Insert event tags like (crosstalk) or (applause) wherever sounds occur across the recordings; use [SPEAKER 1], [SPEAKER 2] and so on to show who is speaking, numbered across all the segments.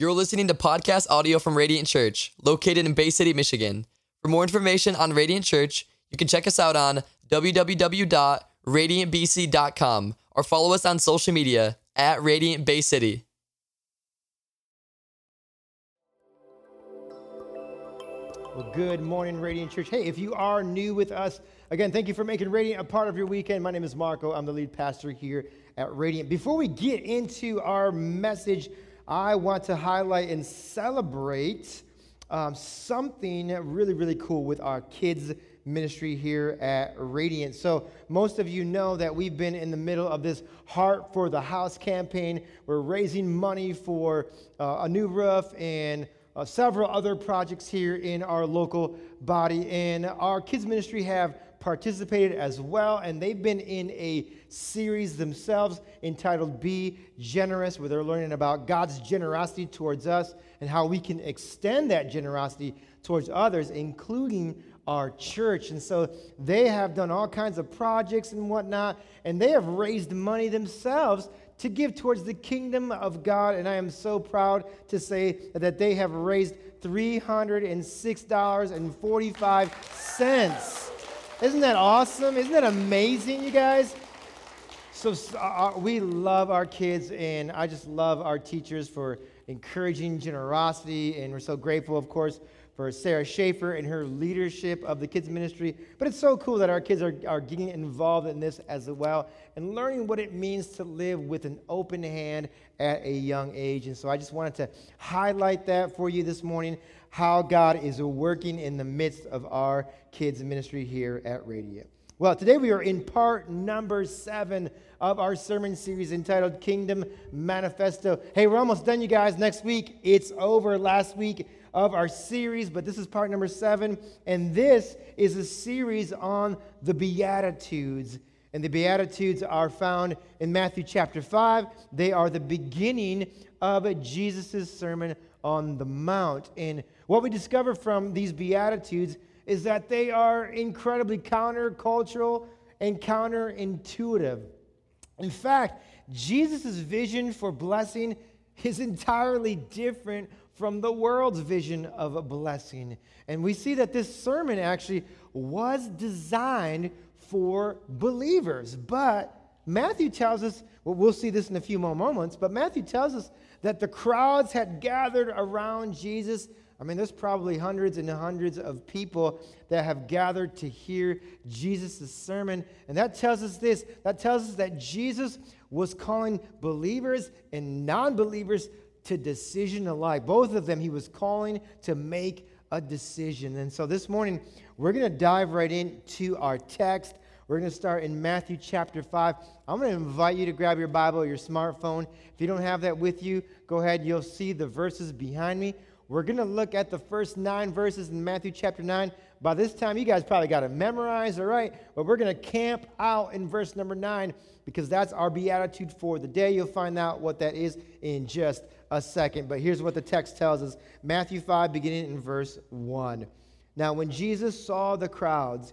[SPEAKER 1] You're listening to podcast audio from Radiant Church, located in Bay City, Michigan. For more information on Radiant Church, you can check us out on www.radiantbc.com or follow us on social media at Radiant Bay City.
[SPEAKER 2] Well, good morning, Radiant Church. Hey, if you are new with us, again, thank you for making Radiant a part of your weekend. My name is Marco. I'm the lead pastor here at Radiant. Before we get into our message, I want to highlight and celebrate um, something really, really cool with our kids' ministry here at Radiant. So, most of you know that we've been in the middle of this Heart for the House campaign. We're raising money for uh, a new roof and uh, several other projects here in our local body. And our kids' ministry have participated as well, and they've been in a series themselves entitled Be Generous, where they're learning about God's generosity towards us and how we can extend that generosity towards others, including our church. And so they have done all kinds of projects and whatnot, and they have raised money themselves to give towards the kingdom of God. And I am so proud to say that they have raised $306.45. Isn't that awesome? Isn't that amazing, you guys? So uh, we love our kids, and I just love our teachers for encouraging generosity. And we're so grateful, of course, for Sarah Schaefer and her leadership of the kids' ministry. But it's so cool that our kids are, are getting involved in this as well and learning what it means to live with an open hand at a young age. And so I just wanted to highlight that for you this morning how God is working in the midst of our kids' ministry here at Radiant. Well, today we are in part number seven of our sermon series entitled Kingdom Manifesto. Hey, we're almost done, you guys. Next week, it's over. Last week of our series, but this is part number seven. And this is a series on the Beatitudes. And the Beatitudes are found in Matthew chapter 5. They are the beginning of Jesus' Sermon on the Mount. And what we discover from these Beatitudes is that they are incredibly countercultural and counterintuitive. In fact, Jesus' vision for blessing is entirely different from the world's vision of a blessing. And we see that this sermon actually was designed for believers. But Matthew tells us, well, we'll see this in a few more moments, but Matthew tells us that the crowds had gathered around Jesus I mean, there's probably hundreds and hundreds of people that have gathered to hear Jesus' sermon. And that tells us this that tells us that Jesus was calling believers and non believers to decision alike. Both of them, he was calling to make a decision. And so this morning, we're going to dive right into our text. We're going to start in Matthew chapter 5. I'm going to invite you to grab your Bible your smartphone. If you don't have that with you, go ahead. You'll see the verses behind me. We're going to look at the first nine verses in Matthew chapter 9. By this time, you guys probably got it memorized, all right? But we're going to camp out in verse number 9 because that's our beatitude for the day. You'll find out what that is in just a second. But here's what the text tells us Matthew 5, beginning in verse 1. Now, when Jesus saw the crowds,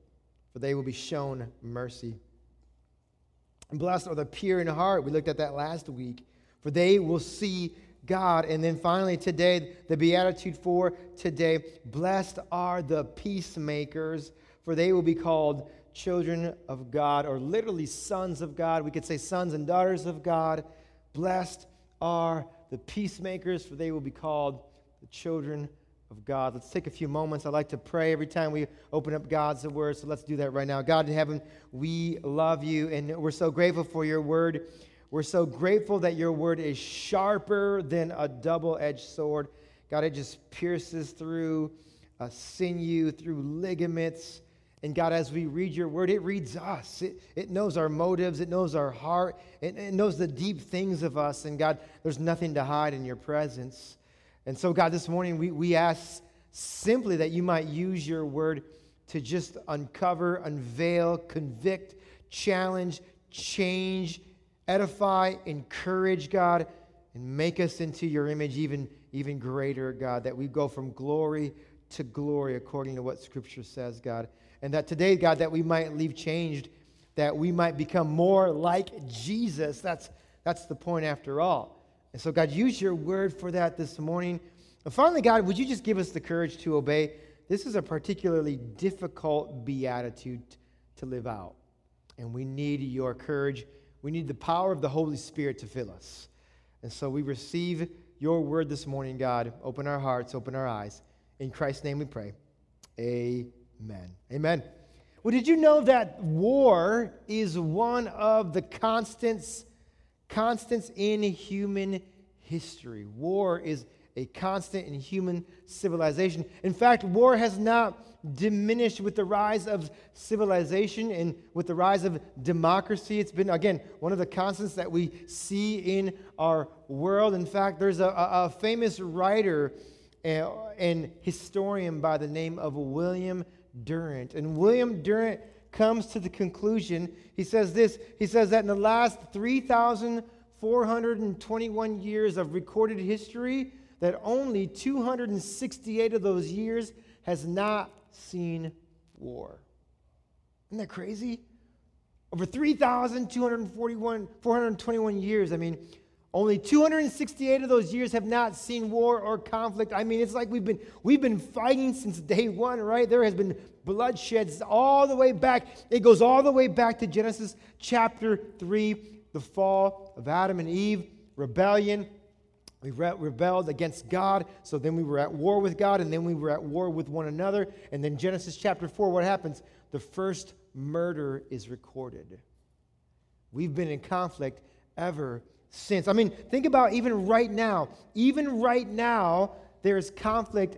[SPEAKER 2] for they will be shown mercy. And blessed are the pure in heart. We looked at that last week, for they will see God. And then finally, today, the Beatitude for today Blessed are the peacemakers, for they will be called children of God, or literally sons of God. We could say sons and daughters of God. Blessed are the peacemakers, for they will be called the children of God. Let's take a few moments. I like to pray every time we open up God's word, so let's do that right now. God in heaven, we love you, and we're so grateful for your word. We're so grateful that your word is sharper than a double edged sword. God, it just pierces through a sinew, through ligaments. And God, as we read your word, it reads us. It, it knows our motives, it knows our heart, it, it knows the deep things of us. And God, there's nothing to hide in your presence. And so, God, this morning we, we ask simply that you might use your word to just uncover, unveil, convict, challenge, change, edify, encourage, God, and make us into your image even, even greater, God, that we go from glory to glory according to what Scripture says, God. And that today, God, that we might leave changed, that we might become more like Jesus. That's, that's the point after all. And so, God, use your word for that this morning. And finally, God, would you just give us the courage to obey? This is a particularly difficult beatitude to live out. And we need your courage. We need the power of the Holy Spirit to fill us. And so we receive your word this morning, God. Open our hearts, open our eyes. In Christ's name we pray. Amen. Amen. Well, did you know that war is one of the constants, constants in human history? War is a constant in human civilization. In fact, war has not diminished with the rise of civilization and with the rise of democracy. It's been, again, one of the constants that we see in our world. In fact, there's a, a, famous writer eh, and historian by the name of William Durant. And William Durant comes to the conclusion, he says this, he says that in the last 3,421 years of recorded history, that only 268 of those years has not seen war. Isn't that crazy? Over 3,241, 421 years. I mean, only 268 of those years have not seen war or conflict. I mean, it's like we've been, we've been fighting since day one, right? There has been bloodshed all the way back. It goes all the way back to Genesis chapter 3, the fall of Adam and Eve, rebellion, we re- rebelled against God, so then we were at war with God, and then we were at war with one another. And then Genesis chapter 4, what happens? The first murder is recorded. We've been in conflict ever since. I mean, think about even right now. Even right now, there's conflict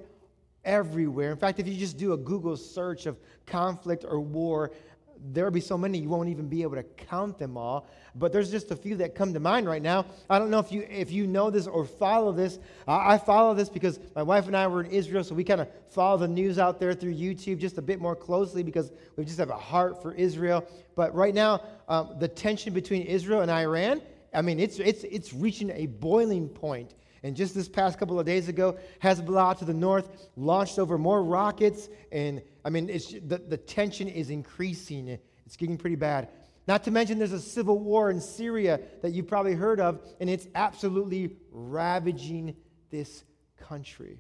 [SPEAKER 2] everywhere. In fact, if you just do a Google search of conflict or war, there'll be so many you won't even be able to count them all but there's just a few that come to mind right now i don't know if you if you know this or follow this uh, i follow this because my wife and i were in israel so we kind of follow the news out there through youtube just a bit more closely because we just have a heart for israel but right now um, the tension between israel and iran i mean it's it's it's reaching a boiling point and just this past couple of days ago, Hezbollah to the north launched over more rockets. And I mean, it's, the, the tension is increasing. It's getting pretty bad. Not to mention, there's a civil war in Syria that you've probably heard of, and it's absolutely ravaging this country.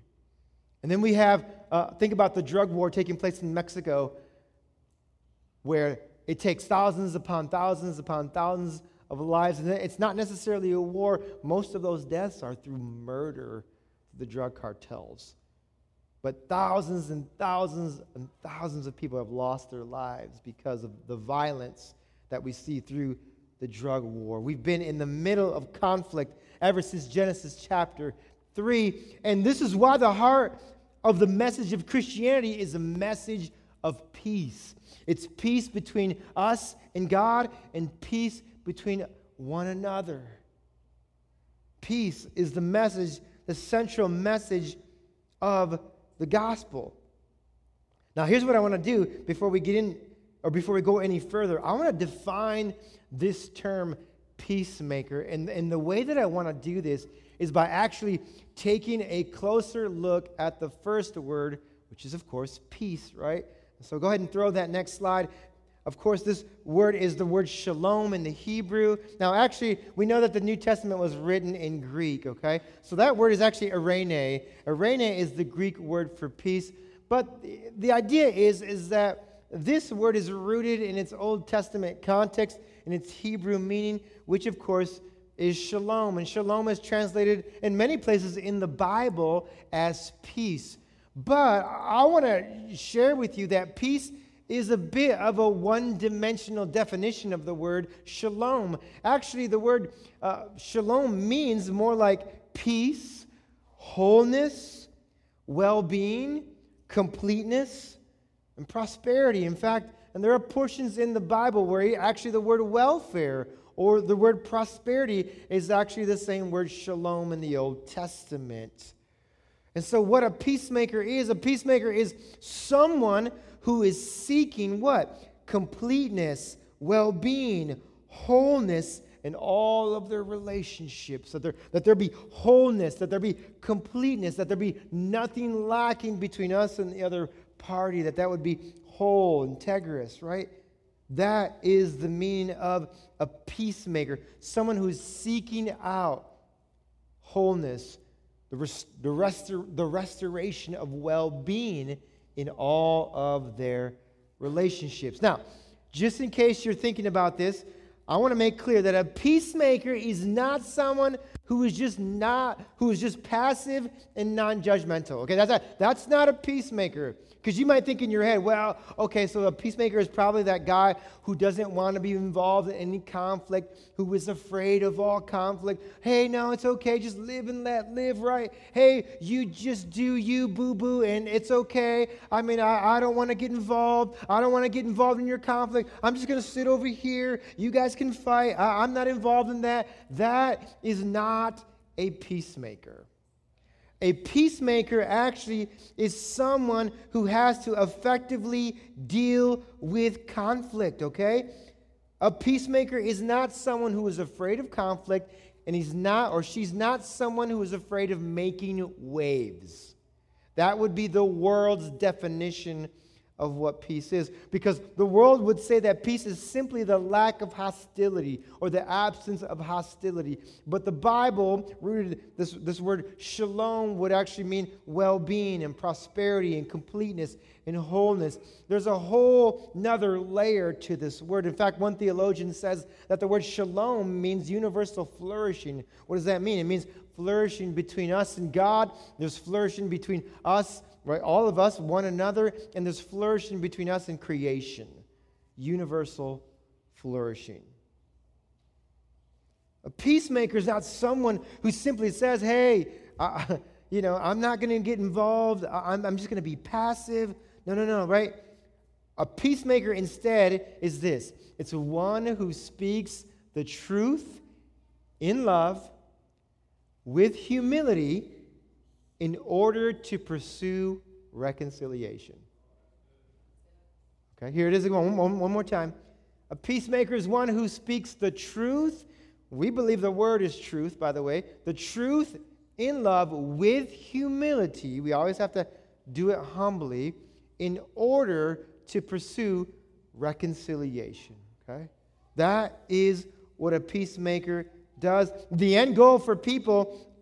[SPEAKER 2] And then we have, uh, think about the drug war taking place in Mexico, where it takes thousands upon thousands upon thousands of lives. And it's not necessarily a war. Most of those deaths are through murder, the drug cartels. But thousands and thousands and thousands of people have lost their lives because of the violence that we see through the drug war. We've been in the middle of conflict ever since Genesis chapter 3. And this is why the heart of the message of Christianity is a message of peace. It's peace between us and God and peace between one another. Peace is the message, the central message of the gospel. Now, here's what I want to do before we get in, or before we go any further. I want to define this term peacemaker. And, and the way that I want to do this is by actually taking a closer look at the first word, which is, of course, peace, right? So go ahead and throw that next slide. Of course, this word is the word shalom in the Hebrew. Now, actually, we know that the New Testament was written in Greek, okay? So that word is actually eirene. Eirene is the Greek word for peace. But the idea is, is that this word is rooted in its Old Testament context, and its Hebrew meaning, which, of course, is shalom. And shalom is translated in many places in the Bible as peace. But I want to share with you that peace is a bit of a one dimensional definition of the word shalom. Actually, the word uh, shalom means more like peace, wholeness, well being, completeness, and prosperity. In fact, and there are portions in the Bible where actually the word welfare or the word prosperity is actually the same word shalom in the Old Testament. And so, what a peacemaker is a peacemaker is someone who is seeking what? Completeness, well being, wholeness in all of their relationships. That there, that there be wholeness, that there be completeness, that there be nothing lacking between us and the other party, that that would be whole, integrous, right? That is the meaning of a peacemaker, someone who's seeking out wholeness, the, rest, the, restor, the restoration of well being in all of their relationships. Now, just in case you're thinking about this, I want to make clear that a peacemaker is not someone who is just not who is just passive and non-judgmental. Okay, that's not, that's not a peacemaker. Because you might think in your head, well, okay, so a peacemaker is probably that guy who doesn't want to be involved in any conflict, who is afraid of all conflict. Hey, no, it's okay, just live and let live right. Hey, you just do you, boo boo, and it's okay. I mean, I, I don't want to get involved. I don't want to get involved in your conflict. I'm just going to sit over here. You guys can fight. I, I'm not involved in that. That is not a peacemaker. A peacemaker actually is someone who has to effectively deal with conflict, okay? A peacemaker is not someone who is afraid of conflict, and he's not, or she's not someone who is afraid of making waves. That would be the world's definition of what peace is. Because the world would say that peace is simply the lack of hostility or the absence of hostility. But the Bible rooted this, this word shalom would actually mean well being and prosperity and completeness and wholeness. There's a whole nother layer to this word. In fact, one theologian says that the word shalom means universal flourishing. What does that mean? It means flourishing between us and God, there's flourishing between us right? All of us, one another, and there's flourishing between us and creation. Universal flourishing. A peacemaker is not someone who simply says, hey, I, (laughs) you know, I'm not going to get involved. I'm, I'm just going to be passive. No, no, no, right? A peacemaker instead is this it's one who speaks the truth in love with humility in order to pursue reconciliation. Okay, here it is again, one, one more time. A peacemaker is one who speaks the truth. We believe the word is truth, by the way. The truth in love with humility. We always have to do it humbly in order to pursue reconciliation. Okay? That is what a peacemaker does. The end goal for people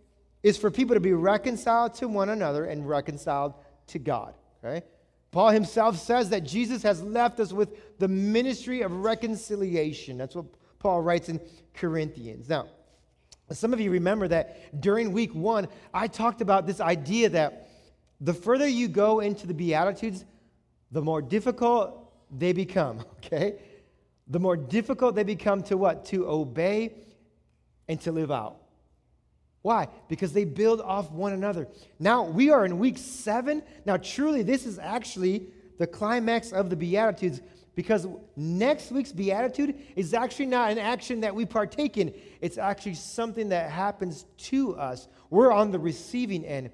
[SPEAKER 2] is for people to be reconciled to one another and reconciled to God. Okay? Paul himself says that Jesus has left us with the ministry of reconciliation. That's what Paul writes in Corinthians. Now, some of you remember that during week one, I talked about this idea that the further you go into the Beatitudes, the more difficult they become, (laughs) okay? The more difficult they become to what? To obey and to live out. Why? Because they build off one another. Now, we are in week seven. Now, truly, this is actually the climax of the Beatitudes because next week's Beatitude is actually not an action that we partake in, it's actually something that happens to us. We're on the receiving end.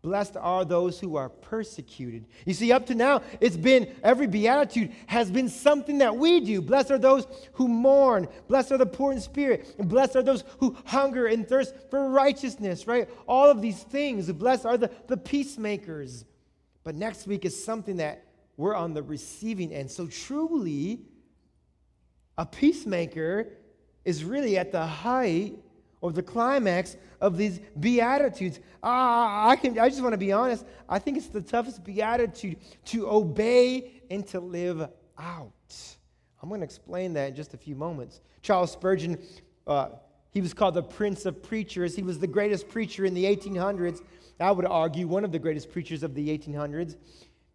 [SPEAKER 2] Blessed are those who are persecuted. You see, up to now, it's been every beatitude has been something that we do. Blessed are those who mourn. Blessed are the poor in spirit. And blessed are those who hunger and thirst for righteousness, right? All of these things. Blessed are the, the peacemakers. But next week is something that we're on the receiving end. So truly, a peacemaker is really at the height or the climax of these beatitudes. Uh, I, can, I just want to be honest. I think it's the toughest beatitude to obey and to live out. I'm going to explain that in just a few moments. Charles Spurgeon, uh, he was called the Prince of Preachers. He was the greatest preacher in the 1800s. I would argue one of the greatest preachers of the 1800s.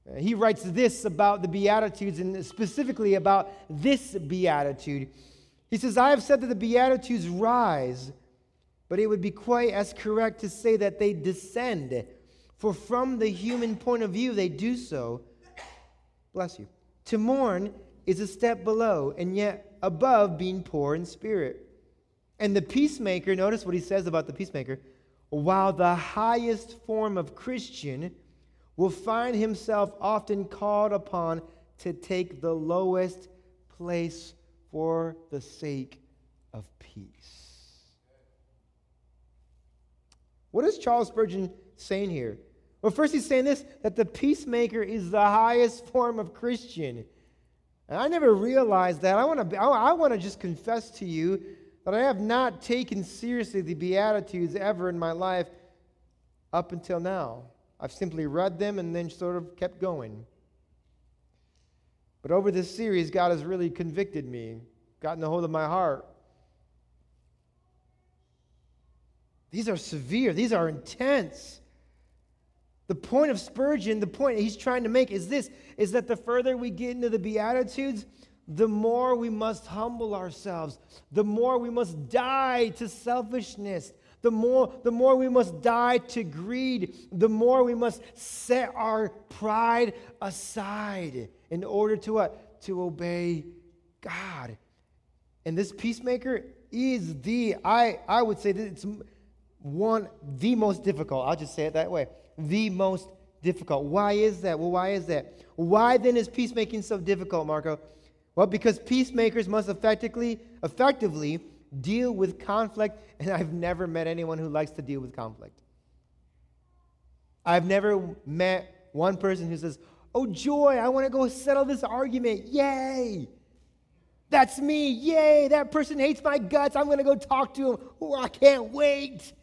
[SPEAKER 2] Uh, he writes this about the Beatitudes and specifically about this Beatitude. He says, I have said that the Beatitudes rise but it would be quite as correct to say that they descend. For from the human point of view, they do so. Bless you. To mourn is a step below, and yet above being poor in spirit. And the peacemaker, notice what he says about the peacemaker, while the highest form of Christian will find himself often called upon to take the lowest place for the sake of peace. What is Charles Spurgeon saying here? Well, first he's saying this that the peacemaker is the highest form of Christian. And I never realized that. I want to I want to just confess to you that I have not taken seriously the beatitudes ever in my life up until now. I've simply read them and then sort of kept going. But over this series, God has really convicted me, gotten a hold of my heart. These are severe, these are intense. The point of Spurgeon, the point he's trying to make is this is that the further we get into the Beatitudes, the more we must humble ourselves, the more we must die to selfishness, the more, the more we must die to greed, the more we must set our pride aside in order to what? To obey God. And this peacemaker is the, I, I would say that it's one, the most difficult. I'll just say it that way. The most difficult. Why is that? Well, why is that? Why then is peacemaking so difficult, Marco? Well, because peacemakers must effectively, effectively deal with conflict, and I've never met anyone who likes to deal with conflict. I've never met one person who says, Oh, joy, I want to go settle this argument. Yay! That's me. Yay! That person hates my guts. I'm going to go talk to him. Oh, I can't wait.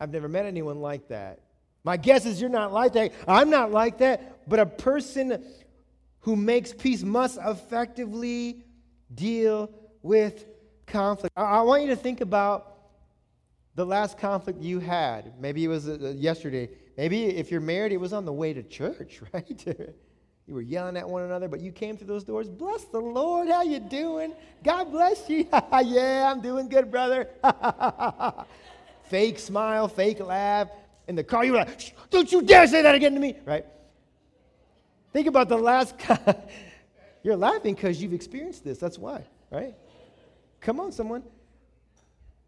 [SPEAKER 2] I've never met anyone like that. My guess is you're not like that. I'm not like that. But a person who makes peace must effectively deal with conflict. I, I want you to think about the last conflict you had. Maybe it was uh, yesterday. Maybe if you're married, it was on the way to church, (laughs) right? you were yelling at one another, but you came through those doors. Bless the Lord. How you doing? God bless you. (laughs) yeah, I'm doing good, brother. (laughs) fake smile, fake laugh. In the car, you were like, don't you dare say that again to me, right? Think about the last. (laughs) You're laughing because you've experienced this. That's why, right? Come on, someone.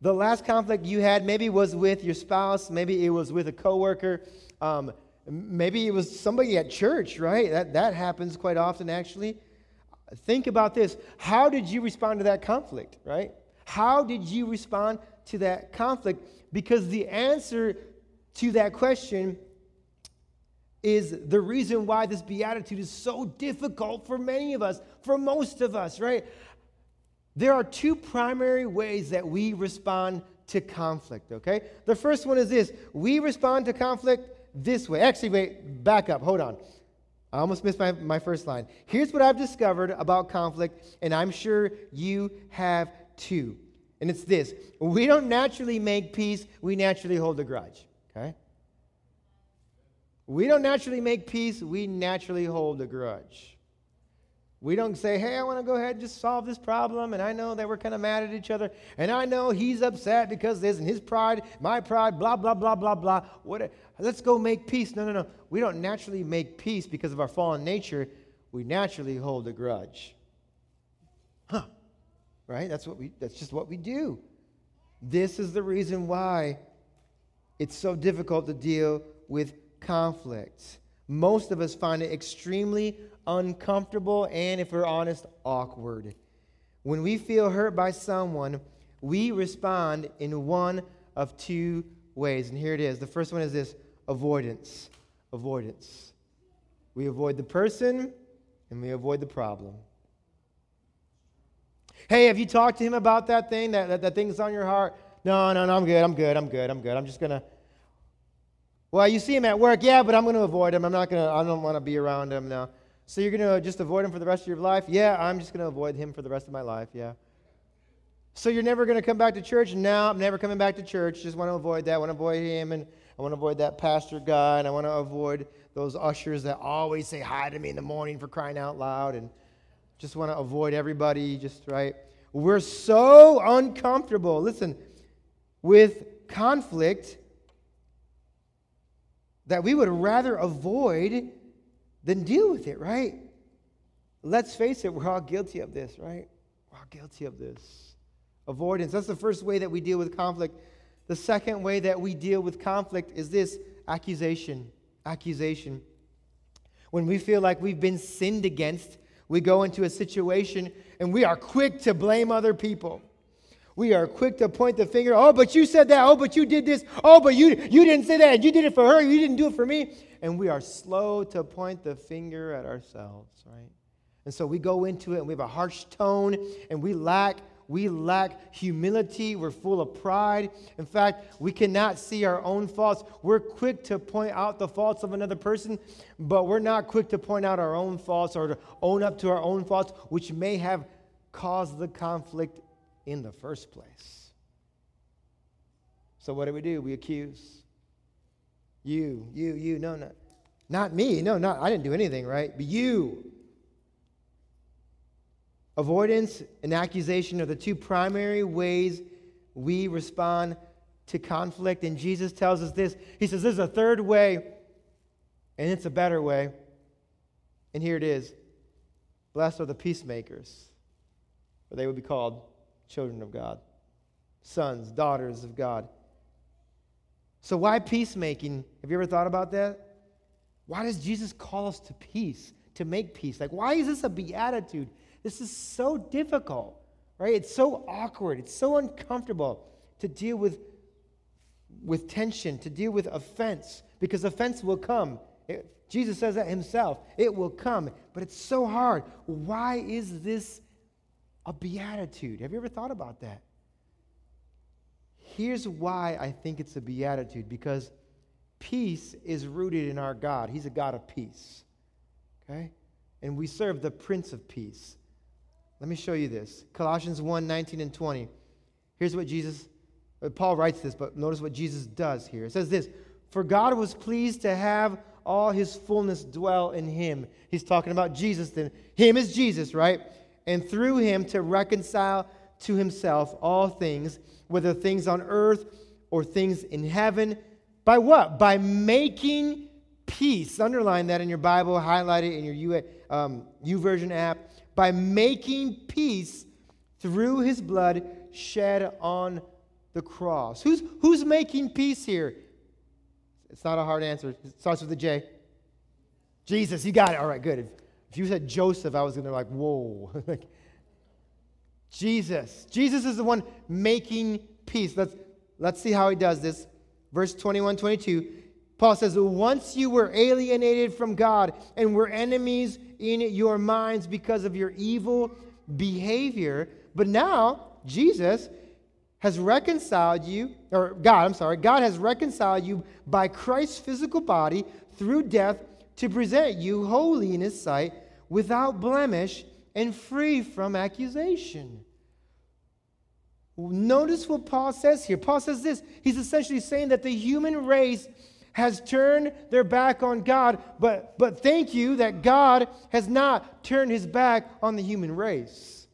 [SPEAKER 2] The last conflict you had maybe was with your spouse, maybe it was with a coworker, um, maybe it was somebody at church, right? That, that happens quite often, actually. Think about this. How did you respond to that conflict, right? How did you respond to that conflict? Because the answer to that question is the reason why this beatitude is so difficult for many of us, for most of us, right? There are two primary ways that we respond to conflict, okay? The first one is this we respond to conflict this way. Actually, wait, back up, hold on. I almost missed my, my first line. Here's what I've discovered about conflict, and I'm sure you have too. And it's this we don't naturally make peace, we naturally hold a grudge, okay? We don't naturally make peace, we naturally hold a grudge. We don't say, hey, I want to go ahead and just solve this problem, and I know that we're kind of mad at each other, and I know he's upset because this and his pride, my pride, blah, blah, blah, blah, blah. What, let's go make peace. No, no, no. We don't naturally make peace because of our fallen nature. We naturally hold a grudge. Right? That's what we that's just what we do. This is the reason why it's so difficult to deal with conflict. Most of us find it extremely uncomfortable and, if we're honest, awkward. When we feel hurt by someone, we respond in one of two ways. And here it is. The first one is this avoidance. Avoidance. We avoid the person and we avoid the problem. Hey, have you talked to him about that thing, that, that, that thing's on your heart? No, no, no, I'm good, I'm good, I'm good, I'm good. I'm just going to well, you see him at work, yeah, but I'm going to avoid him. I'm not going to, I don't want to be around him now. So you're going to just avoid him for the rest of your life? Yeah, I'm just going to avoid him for the rest of my life, yeah. So you're never going to come back to church? No, I'm never coming back to church. Just want to avoid that. I want to avoid him, and I want to avoid that pastor guy, and I want to avoid those ushers that always say hi to me in the morning for crying out loud, and just want to avoid everybody, just right. We're so uncomfortable. Listen, with conflict that we would rather avoid than deal with it, right? Let's face it, we're all guilty of this, right? We're all guilty of this. Avoidance. That's the first way that we deal with conflict. The second way that we deal with conflict is this accusation. Accusation. When we feel like we've been sinned against, we go into a situation and we are quick to blame other people. We are quick to point the finger. Oh, but you said that. Oh, but you did this. Oh, but you, you didn't say that. You did it for her. You didn't do it for me. And we are slow to point the finger at ourselves, right? And so we go into it and we have a harsh tone and we lack we lack humility. We're full of pride. In fact, we cannot see our own faults. We're quick to point out the faults of another person, but we're not quick to point out our own faults or to own up to our own faults, which may have caused the conflict in the first place. So, what do we do? We accuse. You, you, you. No, no. Not me. No, not. I didn't do anything, right? But you. Avoidance and accusation are the two primary ways we respond to conflict. And Jesus tells us this He says, There's a third way, and it's a better way. And here it is Blessed are the peacemakers, for they will be called children of God, sons, daughters of God. So, why peacemaking? Have you ever thought about that? Why does Jesus call us to peace, to make peace? Like, why is this a beatitude? This is so difficult, right? It's so awkward. It's so uncomfortable to deal with, with tension, to deal with offense, because offense will come. It, Jesus says that himself. It will come, but it's so hard. Why is this a beatitude? Have you ever thought about that? Here's why I think it's a beatitude because peace is rooted in our God. He's a God of peace. Okay? And we serve the Prince of Peace. Let me show you this. Colossians 1 19 and 20. Here's what Jesus, uh, Paul writes this, but notice what Jesus does here. It says this For God was pleased to have all his fullness dwell in him. He's talking about Jesus then. Him is Jesus, right? And through him to reconcile to himself all things, whether things on earth or things in heaven. By what? By making peace. Underline that in your Bible, highlight it in your U, um, YouVersion app by making peace through his blood shed on the cross. Who's, who's making peace here? It's not a hard answer. It starts with a J. Jesus, you got it. All right, good. If, if you said Joseph, I was going to be like, whoa. (laughs) Jesus. Jesus is the one making peace. Let's, let's see how he does this. Verse 21, 22. Paul says, Once you were alienated from God and were enemies in your minds because of your evil behavior. But now, Jesus has reconciled you, or God, I'm sorry, God has reconciled you by Christ's physical body through death to present you holy in His sight, without blemish and free from accusation. Notice what Paul says here. Paul says this. He's essentially saying that the human race has turned their back on God, but, but thank you that God has not turned his back on the human race.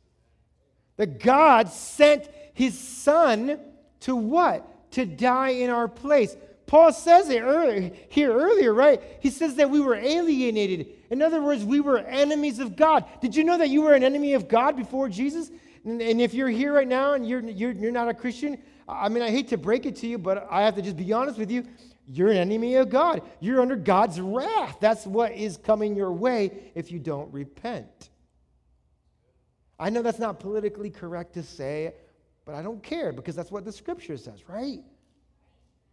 [SPEAKER 2] That God sent his son to what? To die in our place. Paul says it earlier, here earlier, right? He says that we were alienated. In other words, we were enemies of God. Did you know that you were an enemy of God before Jesus? And, and if you're here right now and you're, you're, you're not a Christian, I mean, I hate to break it to you, but I have to just be honest with you you're an enemy of God. You're under God's wrath. That's what is coming your way if you don't repent. I know that's not politically correct to say, but I don't care because that's what the scripture says, right?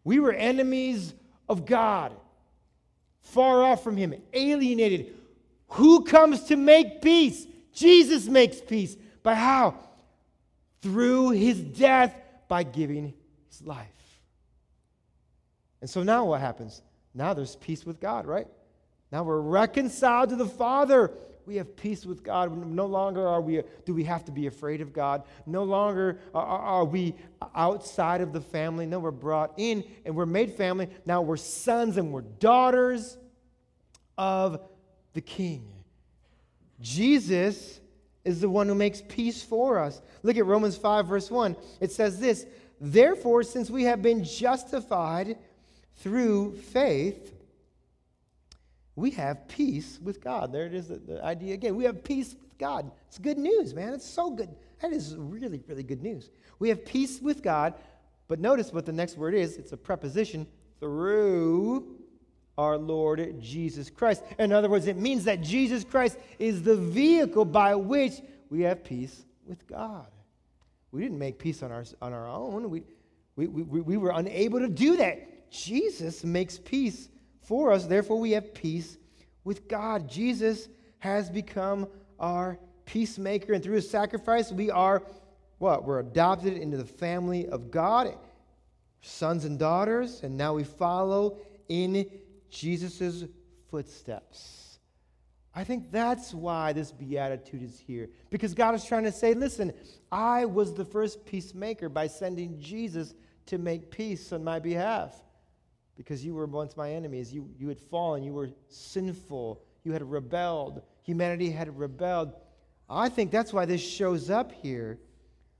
[SPEAKER 2] We were enemies of God, far off from Him, alienated. Who comes to make peace? Jesus makes peace. By how? Through His death, by giving His life. And so now what happens? Now there's peace with God, right? Now we're reconciled to the Father. We have peace with God. No longer are we, do we have to be afraid of God. No longer are, are we outside of the family. No, we're brought in and we're made family. Now we're sons and we're daughters of the King. Jesus is the one who makes peace for us. Look at Romans 5, verse 1. It says this Therefore, since we have been justified through faith, we have peace with God. There it is, the, the, idea again. We have peace with God. It's good news, man. It's so good. That is really, really good news. We have peace with God But notice what the next word is it's a preposition through our Lord Jesus Christ. In other words, it means that Jesus Christ is the vehicle by which we have peace with God. We didn't make peace on our, on our own, we, we, we, we were unable to do that. Jesus makes peace for us, therefore, we have peace with God. Jesus has become our peacemaker, and through his sacrifice, we are what? We're adopted into the family of God, sons and daughters, and now we follow in Jesus' footsteps. I think that's why this beatitude is here. Because God is trying to say, listen, I was the first peacemaker by sending Jesus to make peace on my behalf. Because you were once my enemies. You, you had fallen. You were sinful. You had rebelled. Humanity had rebelled. I think that's why this shows up here.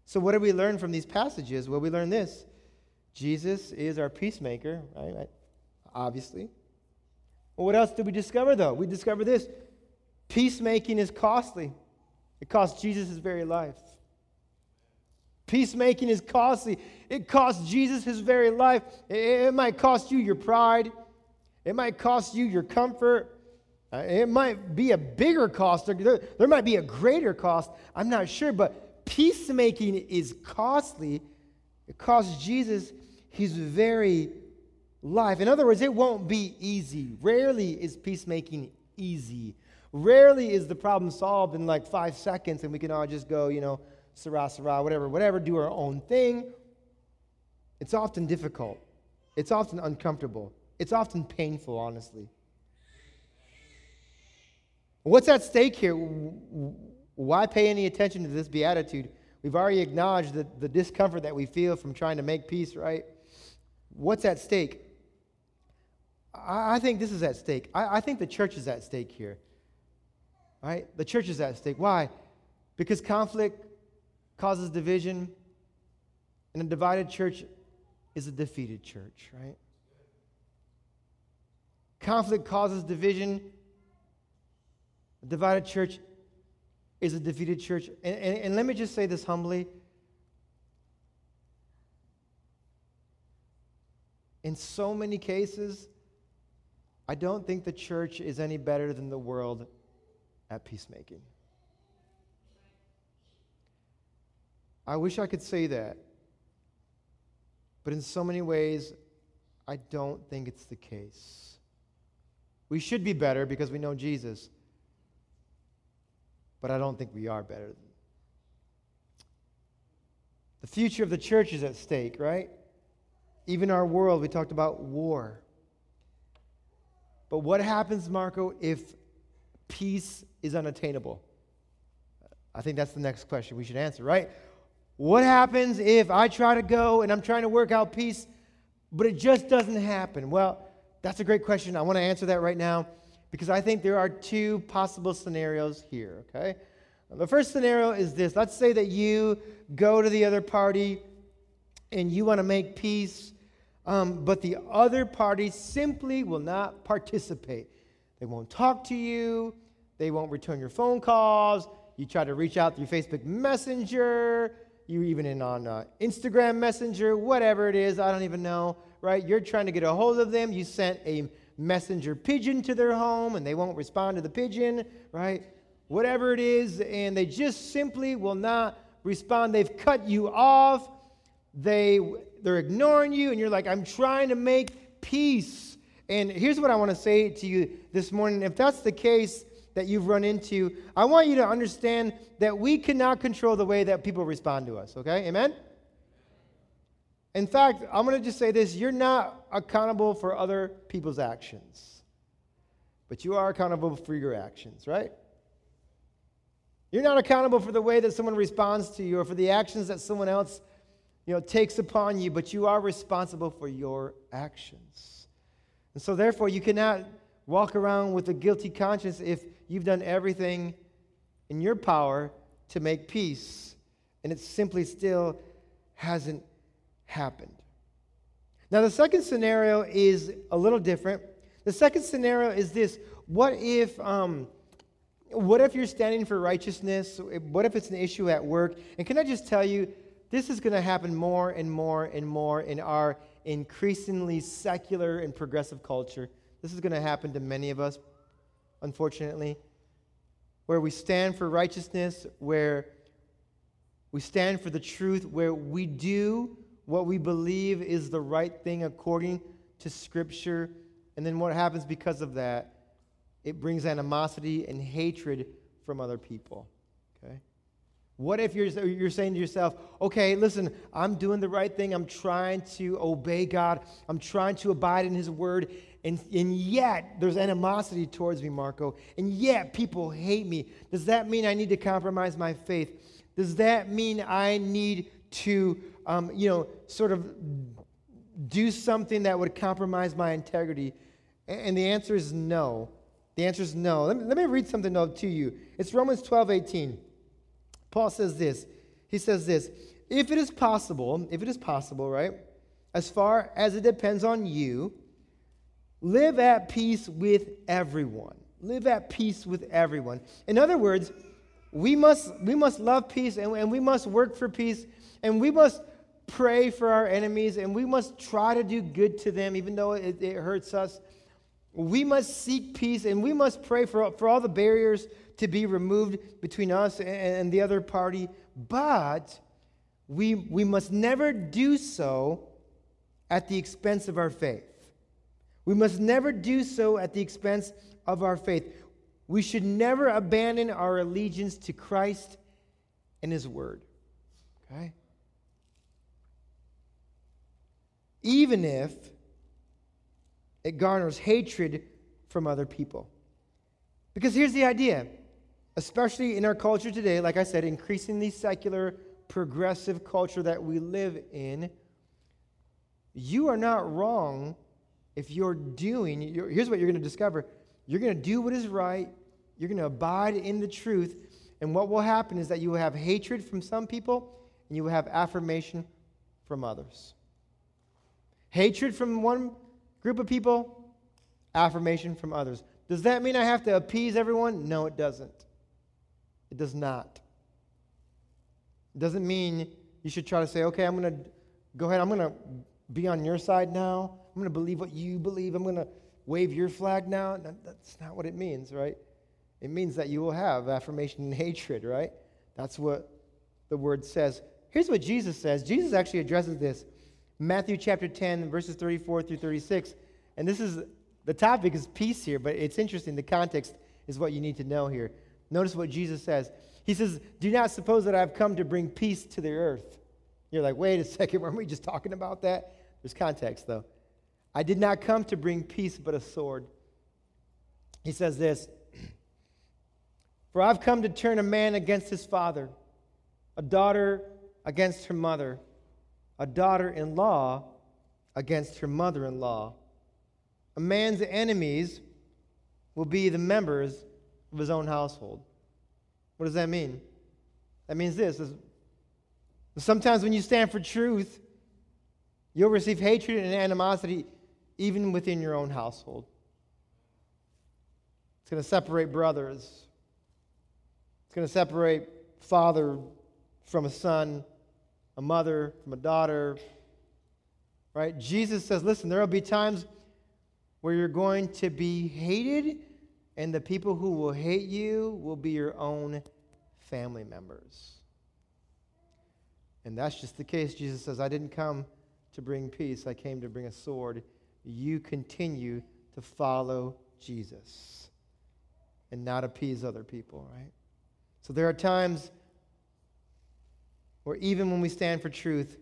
[SPEAKER 2] So, what do we learn from these passages? Well, we learn this Jesus is our peacemaker, right? Obviously. Well, what else did we discover, though? We discover this peacemaking is costly, it cost Jesus his very life. Peacemaking is costly. It costs Jesus his very life. It, might cost you your pride. It might cost you your comfort. Uh, it might be a bigger cost. There, there might be a greater cost. I'm not sure. But peacemaking is costly. It costs Jesus his very life. In other words, it won't be easy. Rarely is peacemaking easy. Rarely is the problem solved in like five seconds and we can all just go, you know, sarah, sarah, whatever, whatever, do our own thing. It's often difficult. It's often uncomfortable. It's often painful, honestly. What's at stake here? Why pay any attention to this beatitude? We've already acknowledged the, the discomfort that we feel from trying to make peace, right? What's at stake? I, I think this is at stake. I, I think the church is at stake here. Right? The church is at stake. Why? Because conflict causes division, and a divided church is a defeated church, right? Conflict causes division. A divided church is a defeated church. And, and, and let me just say this humbly. In so many cases, I don't think the church is any better than the world at peacemaking. I wish I could say that. But in so many ways, I don't think it's the case. We should be better because we know Jesus. But I don't think we are better. The future of the church is at stake, right? Even our world, we talked about war. But what happens, Marco, if peace is unattainable? I think that's the next question we should answer, right? What happens if I try to go and I'm trying to work out peace, but it just doesn't happen? Well, that's a great question. I want to answer that right now because I think there are two possible scenarios here, okay? The first scenario is this let's say that you go to the other party and you want to make peace, um, but the other party simply will not participate. They won't talk to you, they won't return your phone calls. You try to reach out through Facebook Messenger, you even in on uh, Instagram Messenger, whatever it is, I don't even know, right? You're trying to get a hold of them. You sent a messenger pigeon to their home and they won't respond to the pigeon, right? Whatever it is, and they just simply will not respond. They've cut you off. They they're ignoring you, and you're like, I'm trying to make peace. And here's what I want to say to you this morning. If that's the case, that you've run into, I want you to understand that we cannot control the way that people respond to us, okay? Amen? In fact, I'm going to just say this you're not accountable for other people's actions, but you are accountable for your actions, right? You're not accountable for the way that someone responds to you or for the actions that someone else you know, takes upon you, but you are responsible for your actions. And so, therefore, you cannot walk around with a guilty conscience if you've done everything in your power to make peace and it simply still hasn't happened. Now, the second scenario is a little different. The second scenario is this what if. Um, what if you're standing for righteousness? What if it's an issue at work? And can I just tell you, this is going to happen more and more and more in our increasingly secular and progressive culture. This is going to happen to many of us, unfortunately, where we stand for righteousness, where we stand for the truth, where we do what we believe is the right thing according to Scripture. And then what happens because of that? It brings animosity and hatred from other people. What if you're, you're saying to yourself, okay, listen, I'm doing the right thing. I'm trying to obey God. I'm trying to abide in His word. And, and yet there's animosity towards me, Marco. And yet people hate me. Does that mean I need to compromise my faith? Does that mean I need to, um, you know, sort of do something that would compromise my integrity? And the answer is no. The answer is no. Let me, let me read something to you. It's Romans 12, 18. Paul says this. He says this If it is possible, if it is possible, right, as far as it depends on you, live at peace with everyone. Live at peace with everyone. In other words, we must, we must love peace and, and we must work for peace and we must pray for our enemies and we must try to do good to them even though it, it hurts us. We must seek peace and we must pray for, for all the barriers to be removed between us and the other party, but we, we must never do so at the expense of our faith. We must never do so at the expense of our faith. We should never abandon our allegiance to Christ and His Word. Okay? Even if it garners hatred from other people. Because here's the idea especially in our culture today, like I said, increasingly secular, progressive culture that we live in, you are not wrong if you're doing, you're, here's what you're going to discover you're going to do what is right, you're going to abide in the truth, and what will happen is that you will have hatred from some people and you will have affirmation from others. Hatred from one group of people, affirmation from others. Does that mean I have to appease everyone? No, it doesn't. It does not. It doesn't mean you should try to say, okay, I'm going to go ahead, I'm going to be on your side now. I'm going to believe what you believe. I'm going to wave your flag now. That's not what it means, right? It means that you will have affirmation and hatred, right? That's what the word says. Here's what Jesus says. Jesus actually addresses this. Matthew chapter 10, verses 34 through 36. And this is the topic is peace here, but it's interesting. The context is what you need to know here. Notice what Jesus says. He says, Do not suppose that I've come to bring peace to the earth. You're like, wait a second, (laughs) weren't we just talking about that? There's context, though. I did not come to bring peace, but a sword. He says this (clears throat) For I've come to turn a man against his father, a daughter against her mother, a daughter in law against her mother in law. A man's enemies will be the members of his own household. What does that mean? That means this is sometimes when you stand for truth, you'll receive hatred and animosity even within your own household. It's going to separate brothers, it's going to separate father from a son, a mother from a daughter. Right? Jesus says, listen, there will be times where you're going to be hated and the people who will hate you will be your own family members. And that's just the case. Jesus says, I didn't come to bring peace, I came to bring a sword. You continue to follow Jesus and not appease other people, right? So there are times where even when we stand for truth,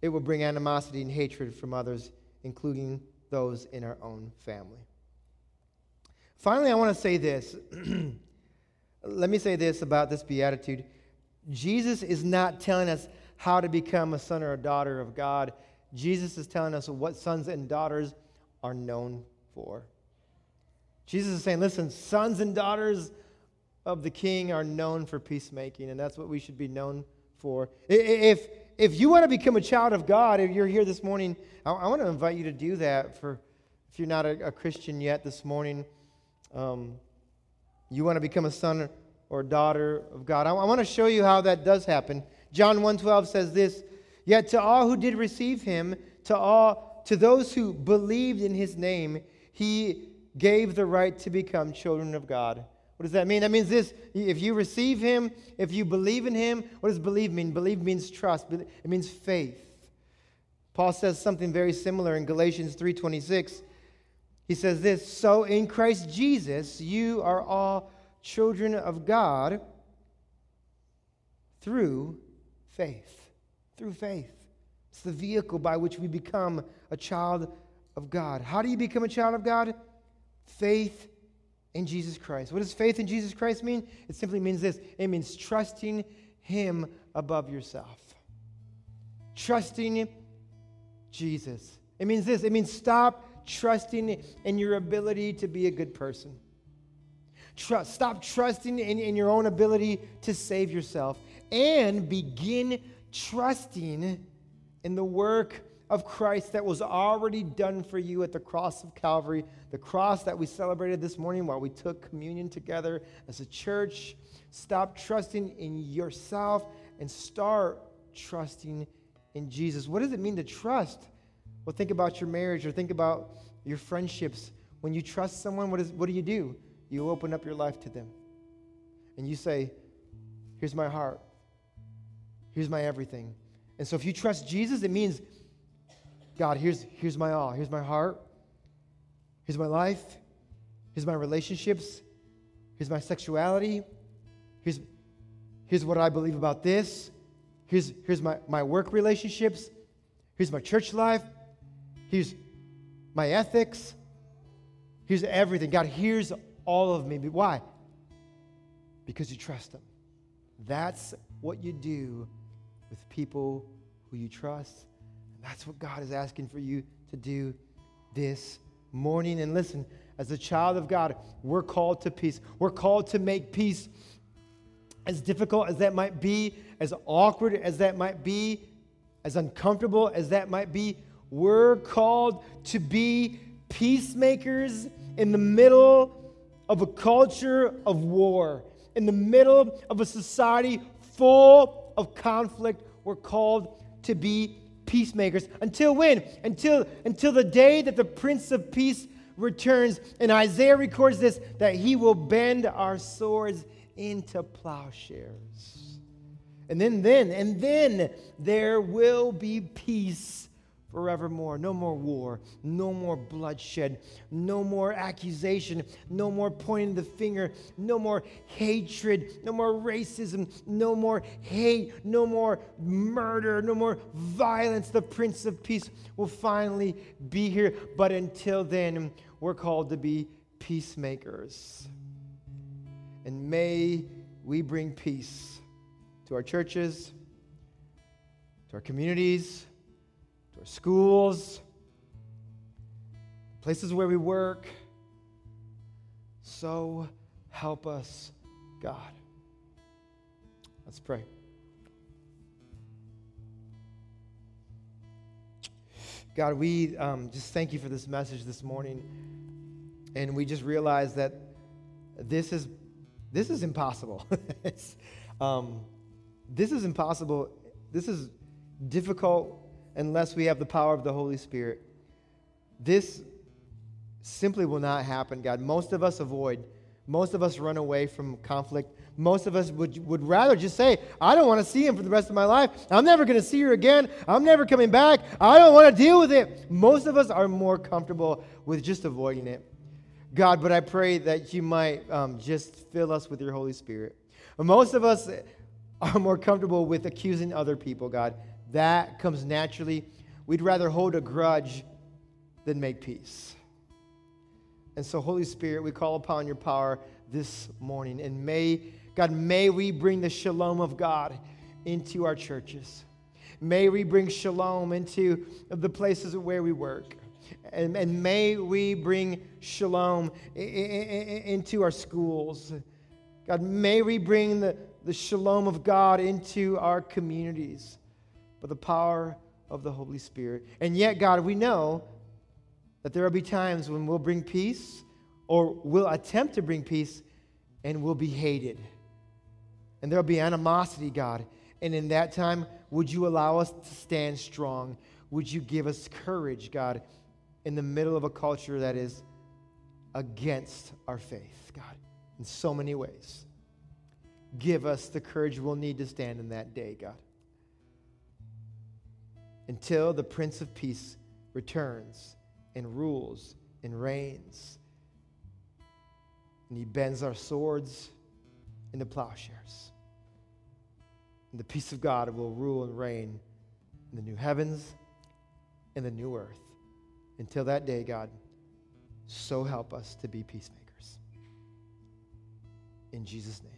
[SPEAKER 2] it will bring animosity and hatred from others, including those in our own family. Finally, I want to say this. (clears throat) Let me say this about this beatitude. Jesus is not telling us how to become a son or a daughter of God. Jesus is telling us what sons and daughters are known for. Jesus is saying, listen, sons and daughters of the king are known for peacemaking, and that's what we should be known for. If, if you want to become a child of God, if you're here this morning, I, I want to invite you to do that for if you're not a, a Christian yet this morning um, you want to become a son or daughter of God. I, I want to show you how that does happen. John 1:12 says this, "Yet to all who did receive him, to all to those who believed in his name, he gave the right to become children of God." What does that mean? That means this if you receive him, if you believe in him, what does believe mean? Believe means trust. It means faith. Paul says something very similar in Galatians 3:26. He says this, "So in Christ Jesus you are all children of God through faith." Through faith. It's the vehicle by which we become a child of God. How do you become a child of God? Faith in Jesus Christ. What does faith in Jesus Christ mean? It simply means this it means trusting Him above yourself. Trusting Jesus. It means this it means stop trusting in your ability to be a good person. Trust, stop trusting in, in your own ability to save yourself and begin trusting in the work of Christ that was already done for you at the cross of Calvary, the cross that we celebrated this morning while we took communion together as a church. Stop trusting in yourself and start trusting in Jesus. What does it mean to trust? Well, think about your marriage or think about your friendships. When you trust someone, what, is, what do you do? You open up your life to them. And you say, Here's my heart. Here's my everything. And so if you trust Jesus, it means God, here's, here's my all. Here's my heart. Here's my life. Here's my relationships. Here's my sexuality. Here's, here's what I believe about this. Here's, here's my, my work relationships. Here's my church life. Here's my ethics. Here's everything. God, here's all of me. Why? Because you trust Him. That's what you do with people who you trust that's what God is asking for you to do this morning. And listen, as a child of God, we're called to peace. We're called to make peace. As difficult as that might be, as awkward as that might be, as uncomfortable as that might be, we're called to be peacemakers in the middle of a culture of war, in the middle of a society full of conflict. We're called to be peacemakers. Until when? Until, until the day that the Prince of Peace returns. And Isaiah records this that he will bend our swords into plowshares. And then, then, and then there will be peace forevermore. No more war, no more bloodshed, no more accusation, no more pointing the finger, no more hatred, no more racism, no more hate, no more murder, no more violence. The Prince of Peace will finally be here. But until then, we're called to be peacemakers. And may we bring peace to our churches, to our communities our schools, places where we work. So help us, God. Let's pray. God, we um, just thank you for this message this morning. And we just realize that this is, this is impossible. (laughs) um, this is impossible. This is difficult unless we have the power of the Holy Spirit. This simply will not happen, God. Most of us avoid, most of us run away from conflict. Most of us would, would rather just say, I don't want to see him for the rest of my life. I'm never going to see her again. I'm never coming back. I don't want to deal with it. Most of us are more comfortable with just avoiding it. God, but I pray that you might um, just fill us with your Holy Spirit. Most of us are more comfortable with accusing other people, God. That comes naturally. We'd rather hold a grudge than make peace. And so, Holy Spirit, we call upon your power this morning. And may, God, may we bring the shalom of God into our churches. May we bring shalom into the places where we work. And, and may we bring shalom into our schools. God, may we bring the, the shalom of God into our communities but the power of the Holy Spirit. And yet, God, we know that there will be times when we'll bring peace or we'll attempt to bring peace and we'll be hated. And there'll be animosity, God. And in that time, would you allow us to stand strong? Would you give us courage, God, in the middle of a culture that is against our faith, God, in so many ways? Give us the courage we'll need to stand in that day, God. Until the Prince of Peace returns and rules and reigns. And he bends our swords into plowshares. And the peace of God will rule and reign in the new heavens and the new earth. Until that day, God, so help us to be peacemakers. In Jesus' name.